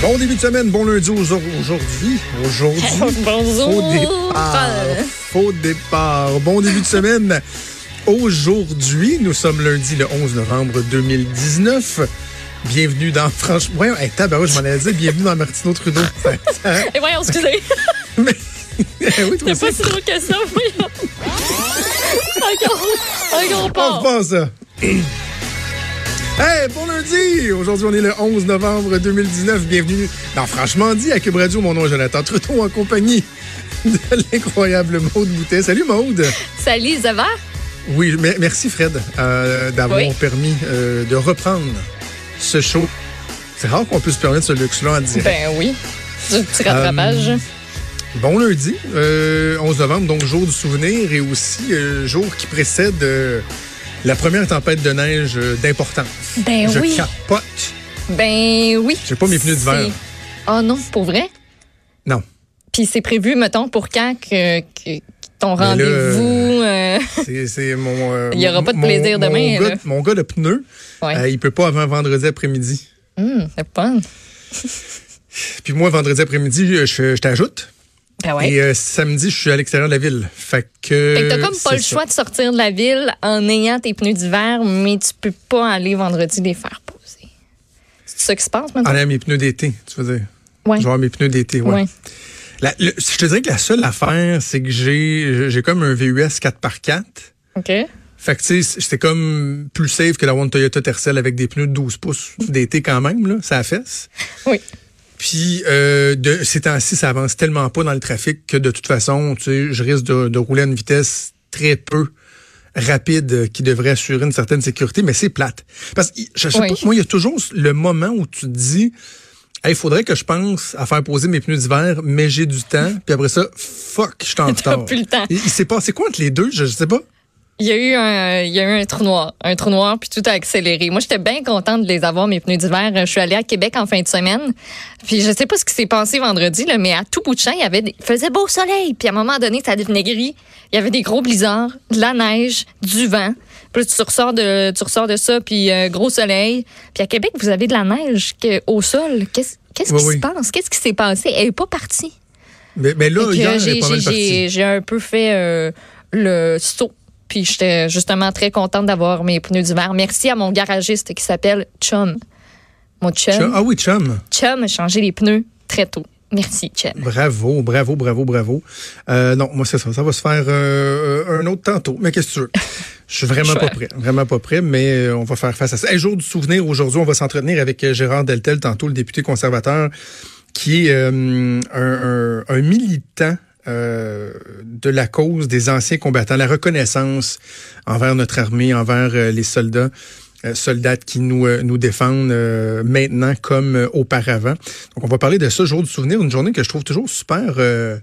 Bon début de semaine, bon lundi aujourd'hui. Aujourd'hui. Bonjour. Faux départ. Faux départ. Bon début de semaine. Aujourd'hui, nous sommes lundi le 11 novembre 2019. Bienvenue dans Franchement. Ouais, hey, tabarouche, je m'en allais dire bienvenue dans Martineau Trudeau. Et voyons, excusez. Mais. oui, toi pas si drôle que ça, voyons. Encore, encore On pas. repasse ça. Hey, bon lundi! Aujourd'hui, on est le 11 novembre 2019. Bienvenue dans Franchement dit à Cube Radio. Mon nom est Jonathan Trudeau en compagnie de l'incroyable Maude Boutet. Salut Maude! Salut, ça va? Oui, me- merci Fred euh, d'avoir Oui. permis euh, de reprendre ce show. C'est rare qu'on puisse se permettre ce luxe-là en direct. Ben oui. Du petit rattrapage. Bon lundi, euh, 11 novembre, donc jour du souvenir et aussi euh, jour qui précède euh, la première tempête de neige euh, d'importance. Ben Je oui. capote. Ben oui. J'ai pas mes pneus d'hiver. C'est- Oh non, pour vrai? Non. Puis c'est prévu, mettons, pour quand que, que- ton rendez-vous. euh, C'est mon. euh, Il y aura pas de mon- plaisir mon demain, gars- là. mon gars de pneus, Ouais. euh, il peut pas avant vendredi après-midi. hum, c'est pas. Puis moi, vendredi après-midi, je, je t'ajoute. Ben ouais. Et euh, samedi, je suis à l'extérieur de la ville. Fait que. Fait que t'as comme pas le ça. choix de sortir de la ville en ayant tes pneus d'hiver, mais tu peux pas aller vendredi les faire poser. C'est ça qui se passe maintenant? En ayant mes pneus d'été, tu veux dire? Ouais. Je vais avoir mes pneus d'été, ouais. Ouais. La- le- je te dirais que la seule affaire, c'est que j'ai j'ai comme un VUS 4x4. OK. Fait que, tu sais, c'était comme plus safe que d'avoir une Toyota Tercel avec des pneus de 12 pouces d'été quand même, là, ça fesse. Oui. Puis, euh, de, ces temps-ci, ça avance tellement pas dans le trafic que de toute façon, tu sais, je risque de, de rouler à une vitesse très peu rapide qui devrait assurer une certaine sécurité, mais c'est plate. Parce que, je sais Oui. pas, moi, il y a toujours le moment où tu te dis, il faudrait que je pense à faire poser mes pneus d'hiver, mais j'ai du temps. Puis après ça, fuck, je suis en T'as retard. plus le temps. Il, il s'est passé quoi entre les deux? Je, je sais pas. Il y a eu un, il y a eu un trou noir, un trou noir, puis tout a accéléré. Moi, j'étais bien contente de les avoir, mes pneus d'hiver. Je suis allée à Québec en fin de semaine. Puis je sais pas ce qui s'est passé vendredi, là, mais à tout bout de champ, il y avait des, il faisait beau soleil. Puis à un moment donné, ça devenait gris. Il y avait des gros blizzards, de la neige, du vent. Puis tu ressors de, tu ressors de ça, puis euh, gros soleil. Puis à Québec, vous avez de la neige que, au sol. Qu'est-ce, qu'est-ce Oui, qui oui. se passe? Qu'est-ce qui s'est passé? Elle est pas partie. Mais, mais là, j'ai, j'ai- j'ai un peu fait euh, le saut. Puis j'étais justement très contente d'avoir mes pneus d'hiver. Merci à mon garagiste qui s'appelle Chum. Mon chum. Chum- Ah oui, chum. Chum a changé les pneus très tôt. Merci, Chum. Bravo, bravo, bravo, bravo. Euh, non, moi, c'est ça. Ça va se faire euh, un autre tantôt. Mais qu'est-ce que tu veux? Je suis vraiment pas prêt. Vraiment pas prêt, mais euh, on va faire face à ça. Un jour du souvenir, aujourd'hui, on va s'entretenir avec Gérard Deltel, tantôt le député conservateur, qui est euh, un, un- un militant euh, de la cause des anciens combattants, la reconnaissance envers notre armée, envers euh, les soldats. euh, soldats qui nous, euh, nous défendent euh, maintenant comme auparavant. Donc, on va parler de ça, jour du souvenir, une journée que je trouve toujours super... euh,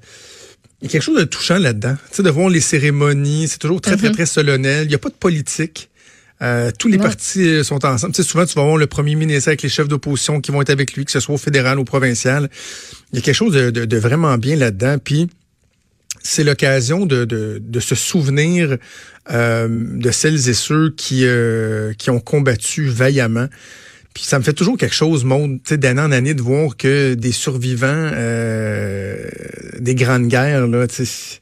il y a quelque chose de touchant là-dedans. Tu sais, de voir les cérémonies, c'est toujours très, très, très solennel. Il n'y a pas de politique. Euh, tous les Non. partis sont ensemble. Tu sais, souvent, tu vas voir le premier ministre avec les chefs d'opposition qui vont être avec lui, que ce soit au fédéral ou au provincial. Il y a quelque chose de, de- de vraiment bien là-dedans. Puis, c'est l'occasion de, de, de se souvenir euh, de celles et ceux qui, euh, qui ont combattu vaillamment. Puis ça me fait toujours quelque chose, sais, d'année en année, de voir que des survivants euh, des grandes guerres, là, tu sais,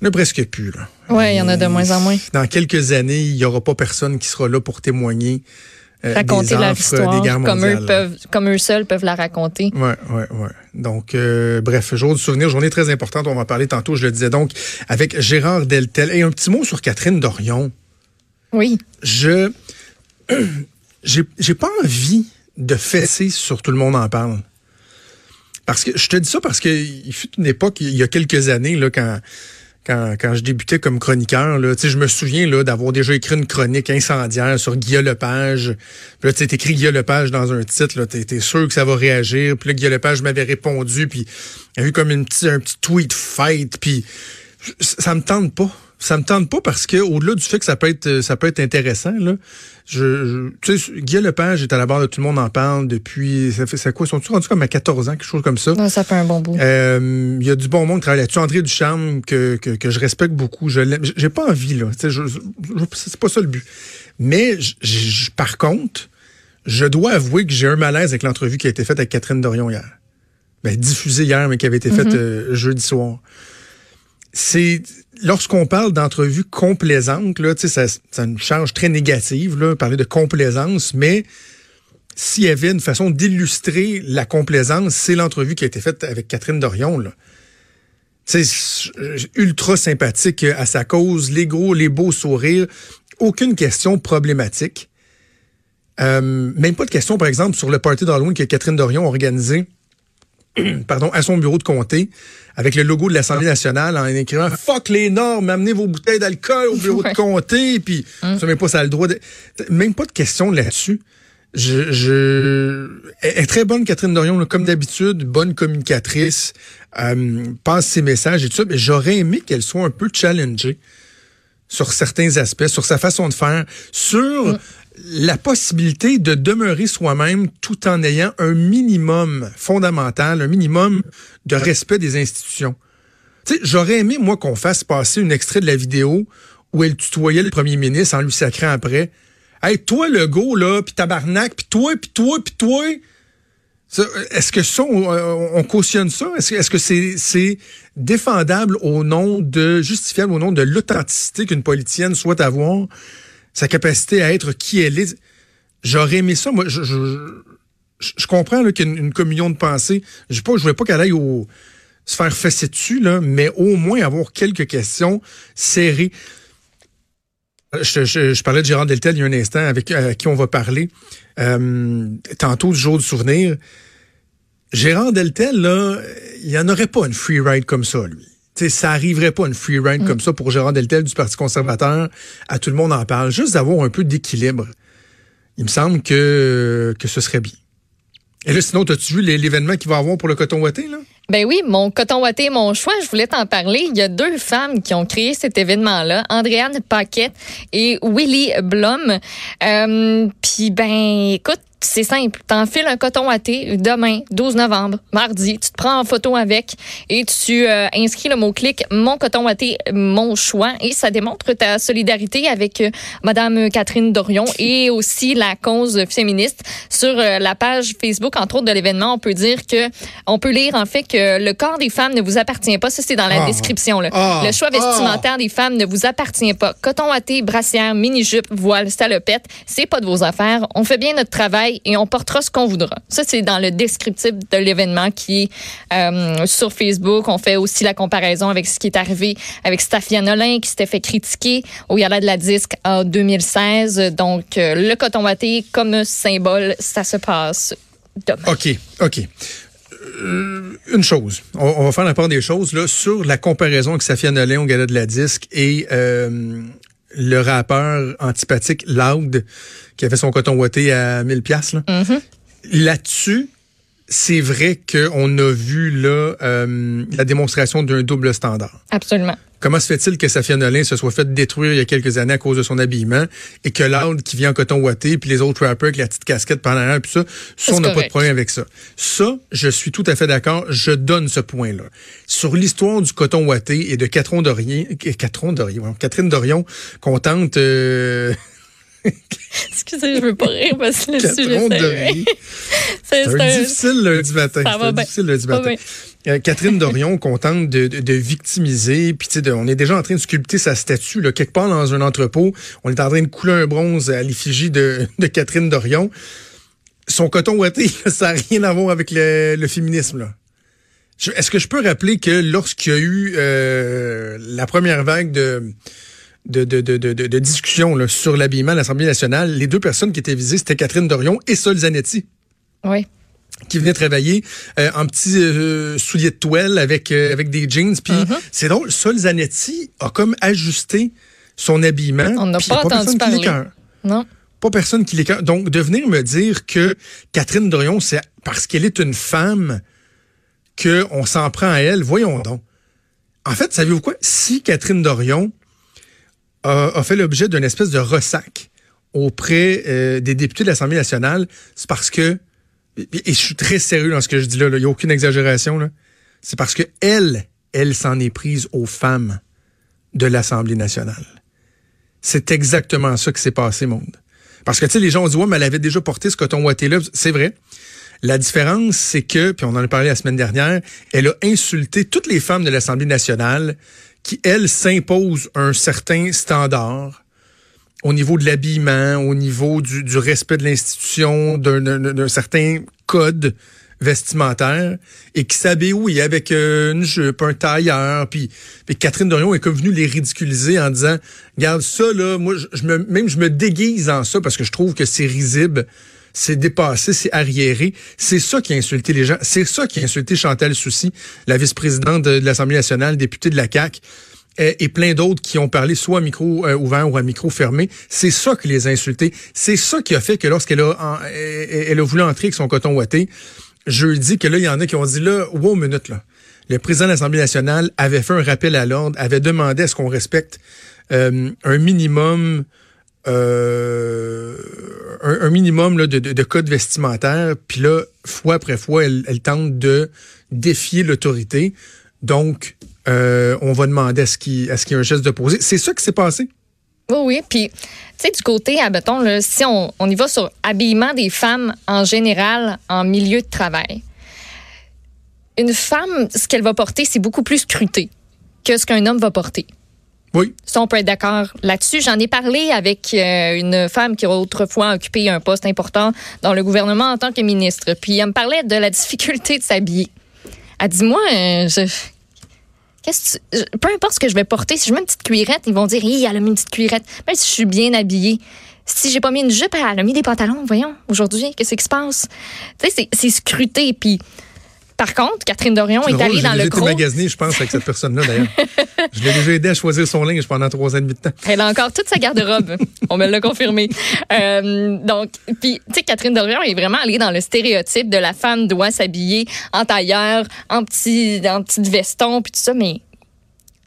il n'y en a presque plus. Ouais, il y en a de moins en moins. Dans quelques années, il n'y aura pas personne qui sera là pour témoigner euh, Raconter leur histoire des guerres comme eux, mondiales. peuvent, comme eux seuls peuvent la raconter. Ouais, ouais, ouais. Donc, euh, bref, jour du souvenir, journée très importante. On va en parler tantôt, je le disais donc, avec Gérard Deltel. Et un petit mot sur Catherine Dorion. Oui. Je. J'ai j'ai pas envie de fesser sur tout le monde en parle. Parce que je te dis ça parce que il fut une époque, il y a quelques années, là, quand. Quand, je débutais comme chroniqueur, là, je me souviens là, d'avoir déjà écrit une chronique incendiaire sur Guillaume Lepage. Puis là, tu sais, t'écris Guillaume Lepage dans un titre, là, t'es, t'es sûr que ça va réagir. Puis là, Guillaume Lepage m'avait répondu, puis il y a eu comme un petit tweet fight, puis ça me tente pas. Ça me tente pas parce que au-delà du fait que ça peut être ça peut être intéressant là, je, je- tu sais Guillaume Lepage est à la barre de tout le monde en parle depuis ça fait c'est quoi sont-ils rendus comme à 14 ans quelque chose comme ça? Non, ça fait un bon bout. Euh, Il y a du bon monde qui travaille là-dessus. André Ducharme, que, que, que je respecte beaucoup. Je l'aime. J'ai pas envie, là. Tu sais, C'est pas ça le but. Mais, j- j- par contre, Je dois avouer que j'ai un malaise avec l'entrevue qui a été faite avec Catherine Dorion hier. Ben, diffusée hier, mais qui avait été faite Mm-hmm. euh, jeudi soir. C'est lorsqu'on parle d'entrevue complaisante, là, ça, ça une charge très négative, là, parler de complaisance, mais s'il y avait une façon d'illustrer la complaisance, c'est l'entrevue qui a été faite avec Catherine Dorion, là. Ultra sympathique à sa cause, les gros, les beaux sourires, aucune question problématique. Euh, même pas de question, par exemple, sur le party d'Halloween que Catherine Dorion a organisé pardon, à son bureau de comté avec le logo de l'Assemblée nationale en écrivant Fuck les normes, amenez vos bouteilles d'alcool au bureau Ouais. de comté, puis ça même pas ça le droit de. Même pas de question là-dessus. Je, je... Elle est très bonne, Catherine Dorion, là, comme d'habitude, bonne communicatrice, euh, passe ses messages et tout ça, mais j'aurais aimé qu'elle soit un peu challengée sur certains aspects, sur sa façon de faire, sur la possibilité de demeurer soi-même tout en ayant un minimum fondamental, un minimum de respect des institutions. J'aurais aimé, moi, qu'on fasse passer un extrait de la vidéo où elle tutoyait le premier ministre en lui sacrant après. Hey, toi, le go, là, pis tabarnak, pis toi, pis toi, pis toi. Est-ce que ça, on, on cautionne ça? Est-ce que- c'est défendable au nom de, justifiable au nom de l'authenticité qu'une politicienne souhaite avoir, sa capacité à être qui elle est? J'aurais aimé ça. Moi, je, je, je, je comprends là, qu'il y a une, une communion de pensée. Je ne voulais pas qu'elle aille au, se faire fesser dessus, là, mais au moins avoir quelques questions serrées. Je, je, je parlais de Gérard Deltel il y a un instant, avec à qui on va parler euh, tantôt du jour du souvenir. Gérard Deltel, là, il n'y en aurait pas une free ride comme ça, lui. Sais, ça arriverait pas une free ride comme ça pour Gérard Deltel du Parti conservateur. À tout le monde en parle. Juste d'avoir un peu d'équilibre. Il me semble que, que ce serait bien. Et là, sinon, as-tu vu l'événement qu'il va avoir pour le coton ouaté, là? Ben oui, mon coton ouaté, mon choix, je voulais t'en parler. Il y a deux femmes qui ont créé cet événement-là, Andréane Paquette et Willy Blum. Euh, Puis ben, écoute, c'est simple. T'enfiles un coton ouaté demain, 12 novembre, mardi. Tu te prends en photo avec et tu euh, inscris le mot-clic Mon coton ouaté, mon choix. Et ça démontre ta solidarité avec euh, Madame Catherine Dorion et aussi la cause féministe. Sur euh, la page Facebook, entre autres, de l'événement, on peut dire que, on peut lire en fait que le corps des femmes ne vous appartient pas. Ça, c'est dans la Ah. description. Là. Ah. Le choix Ah. vestimentaire des femmes ne vous appartient pas. Coton ouaté, brassière, mini-jupe, voile, salopette, c'est pas de vos affaires. On fait bien notre travail et on portera ce qu'on voudra. Ça, c'est dans le descriptif de l'événement qui est euh, sur Facebook. On fait aussi la comparaison avec ce qui est arrivé avec Stafia Nolin qui s'était fait critiquer au Gala de la Disque en 2016. Donc, euh, le coton ouaté comme symbole, ça se passe demain. OK, OK. Euh, une chose, on, va faire la part des choses là sur la comparaison avec Safia Nolin au gala de la disque et le rappeur antipathique Loud qui avait son coton ouaté à 1000 pièces là. Là-dessus, c'est vrai qu'on a vu là euh, la démonstration d'un double standard. Absolument. Comment se fait-il que Safia Nolin se soit fait détruire il y a quelques années à cause de son habillement et que Loud qui vient en coton ouaté puis les autres rappers avec la petite casquette pendant l'air puis ça, ça on n'a pas de problème avec ça. Ça, je suis tout à fait d'accord, je donne ce point-là. Sur l'histoire du coton ouaté et de Catherine Dorion, Catherine Dorion, voyons, Catherine Dorion qu'on tente euh, Excusez, je veux pas rire parce que le sujet c'est un difficile lundi matin. Ça C'est va un bien. difficile lundi matin. Euh, Catherine Dorion, qu'on tente de, de, de victimiser, puis tu sais, de- on est déjà en train de sculpter sa statue là, quelque part dans un entrepôt. On est en train de couler un bronze à l'effigie de, de Catherine Dorion. Son coton ouaté, ça n'a rien à voir avec le, le féminisme. là. Est-ce que je peux rappeler que lorsqu'il y a eu euh, la première vague de de, de, de, de, de, de discussion là, sur l'habillement à l'Assemblée nationale, les deux personnes qui étaient visées, c'était Catherine Dorion et Sol Zanetti Oui. qui venait travailler euh, en petits euh, souliers de toile avec euh, avec des jeans. Puis Mm-hmm. c'est drôle, Sol Zanetti a comme ajusté son habillement. On n'a pas a entendu personne qui parler. Non. Pas personne qui l'écœure. Donc de venir me dire que Catherine Dorion, c'est parce qu'elle est une femme que on s'en prend à elle, voyons donc. En fait, savez-vous quoi? Si Catherine Dorion a, fait l'objet d'une espèce de ressac auprès euh, des députés de l'Assemblée nationale, c'est parce que, et, je suis très sérieux dans ce que je dis là, il n'y a aucune exagération, c'est parce que elle, elle s'en est prise aux femmes de l'Assemblée nationale. C'est exactement ça qui s'est passé, monde. Parce que, tu sais, les gens ont dit, ouais, mais elle avait déjà porté ce coton ouaté-là. C'est vrai. La différence, c'est que, puis on en a parlé la semaine dernière, elle a insulté toutes les femmes de l'Assemblée nationale qui, elles, s'imposent un certain standard au niveau de l'habillement, au niveau du, respect de l'institution, d'un certain code vestimentaire et qui s'habille, oui, avec euh, une jupe, un tailleur, puis, Catherine Dorion est comme venue les ridiculiser en disant, regarde ça, là, moi, même je me déguise en ça parce que je trouve que c'est risible, c'est dépassé, c'est arriéré. C'est ça qui a insulté les gens. C'est ça qui a insulté Chantal Soucy, la vice-présidente de, l'Assemblée nationale, députée de la CAQ et, plein d'autres qui ont parlé soit à micro euh, ouvert ou à micro fermé. C'est ça qui les a insultés. C'est ça qui a fait que lorsqu'elle a, elle a voulu entrer avec son coton ouaté, jeudi que là, il y en a qui ont dit là, wow, minute là. Le président de l'Assemblée nationale avait fait un rappel à l'ordre, avait demandé à ce qu'on respecte euh, un minimum euh, un, minimum là, de, de, vestimentaire. Puis là, fois après fois, elle, tente de défier l'autorité. Donc, euh, on va demander à ce qu'il y ait un geste de poser. C'est ça qui s'est passé? Oui, oui. Puis, tu sais, du côté, admettons, là, si on, on y va sur habillement des femmes en général en milieu de travail, une femme, ce qu'elle va porter, c'est beaucoup plus scruté que ce qu'un homme va porter. Oui. Ça, on peut être d'accord là-dessus. J'en ai parlé avec euh, une femme qui a autrefois occupé un poste important dans le gouvernement en tant que ministre. Puis elle me parlait de la difficulté de s'habiller. Elle dit, moi, euh, je, peu importe ce que je vais porter, si je mets une petite cuirette, ils vont dire, hey, elle a mis une petite cuirette. Même si je suis bien habillée. Si j'ai pas mis une jupe, elle a mis des pantalons. Voyons, aujourd'hui, qu'est-ce qui se passe? Tu sais, c'est scruté. Puis, par contre, Catherine Dorion est, allée dans le gros. magasiné, je pense, avec cette personne-là, d'ailleurs. je l'ai déjà aidé à choisir son linge pendant trois ans et demi de temps. Elle a encore toute sa garde-robe. On me l'a confirmé. Euh, donc, puis, tu sais, Catherine Dorion est vraiment allée dans le stéréotype de la femme doit s'habiller en tailleur, en petit, en petit veston, puis tout ça. Mais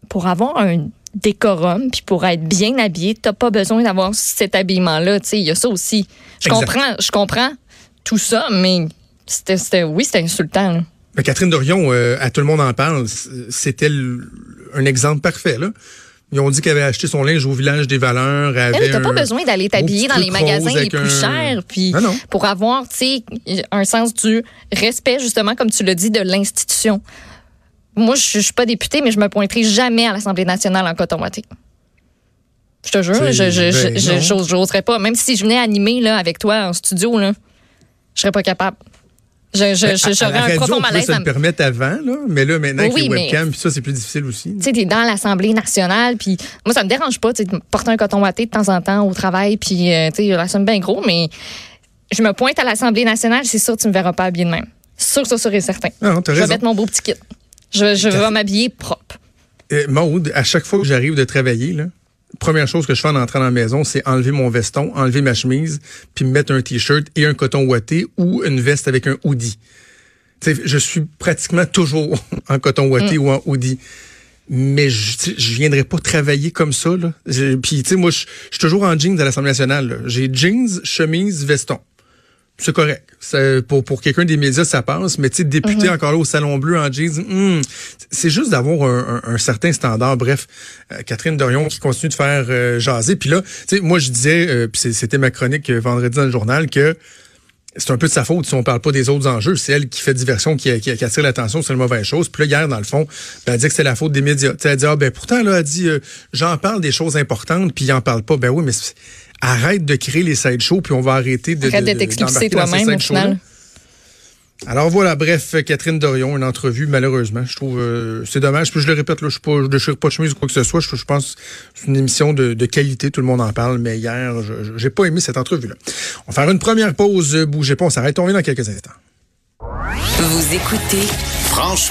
pour avoir un décorum, puis pour être bien habillé, t'as pas besoin d'avoir cet habillement-là. Tu sais, il y a ça aussi. Je comprends, je comprends tout ça, mais c'était, oui, c'était insultant. Catherine Dorion, euh, à tout le monde en parle, c'était un exemple parfait. Là. Ils ont dit qu'elle avait acheté son linge au village des valeurs. Elle n'as pas besoin d'aller t'habiller dans les magasins les plus chers, puis pour avoir, un sens du respect justement, comme tu l'as dit, de l'institution. Moi, je, suis pas députée, mais je me pointerai jamais à l'Assemblée nationale en coton ouaté. Je te jure, je n'oserais pas. Même si je venais animer là avec toi en studio, là, je serais pas capable. J'aurais un profond malaise. Ça le permet avant, là, mais là, maintenant, avec les webcams, puis ça, c'est plus difficile aussi. Tu sais, t'es dans l'Assemblée nationale, puis moi, ça me dérange pas, de porter un coton watté de temps en temps au travail, puis, euh, tu sais, la somme bien gros, mais je me pointe à l'Assemblée nationale, c'est sûr que tu me verras pas habillé de même. Sûr, ça serait certain. Ah, je vais mettre mon beau petit kit. Je, je vais m'habiller propre. Euh, Maude, à chaque fois que j'arrive de travailler, là, première chose que je fais en entrant dans la maison, c'est enlever mon veston, enlever ma chemise, puis me mettre un t-shirt et un coton ouaté ou une veste avec un hoodie. je suis pratiquement toujours en coton ouaté mm. ou en hoodie. Mais je, je viendrai pas travailler comme ça. Là. Puis, tu sais, moi, je suis toujours en jeans à l'Assemblée nationale. J'ai jeans, chemise, veston c'est correct. Pour, pour quelqu'un des médias, ça passe. Mais tu sais, député mhm. encore là au Salon Bleu en jeans, hmm, c'est juste d'avoir un, un, certain standard. Bref, euh, Catherine Dorion qui continue de faire euh, jaser. Puis là, tu sais, moi je disais, euh, puis c'était ma chronique vendredi dans le journal, que c'est un peu de sa faute si on parle pas des autres enjeux. C'est elle qui fait diversion, qui, qui, attire l'attention sur les mauvaises choses. Puis là, hier, dans le fond, ben, elle dit que c'est la faute des médias. elle a dit, ah, ben pourtant, là, elle dit, j'en parle des choses importantes, puis il en parle pas. Ben oui, mais arrête de créer les sideshows, puis on va arrêter de. Arrête d'être explicité toi-même, au final. Alors voilà, bref, Catherine Dorion, une entrevue, malheureusement. Je trouve euh, c'est dommage. Puis je le répète, là, je ne déchire pas de chemise ou quoi que ce soit. Je, pense que c'est une émission de, qualité, tout le monde en parle, mais hier, je n'ai pas aimé cette entrevue-là. On va faire une première pause, bougez pas, on s'arrête, on revient dans quelques instants. Vous écoutez Franchement.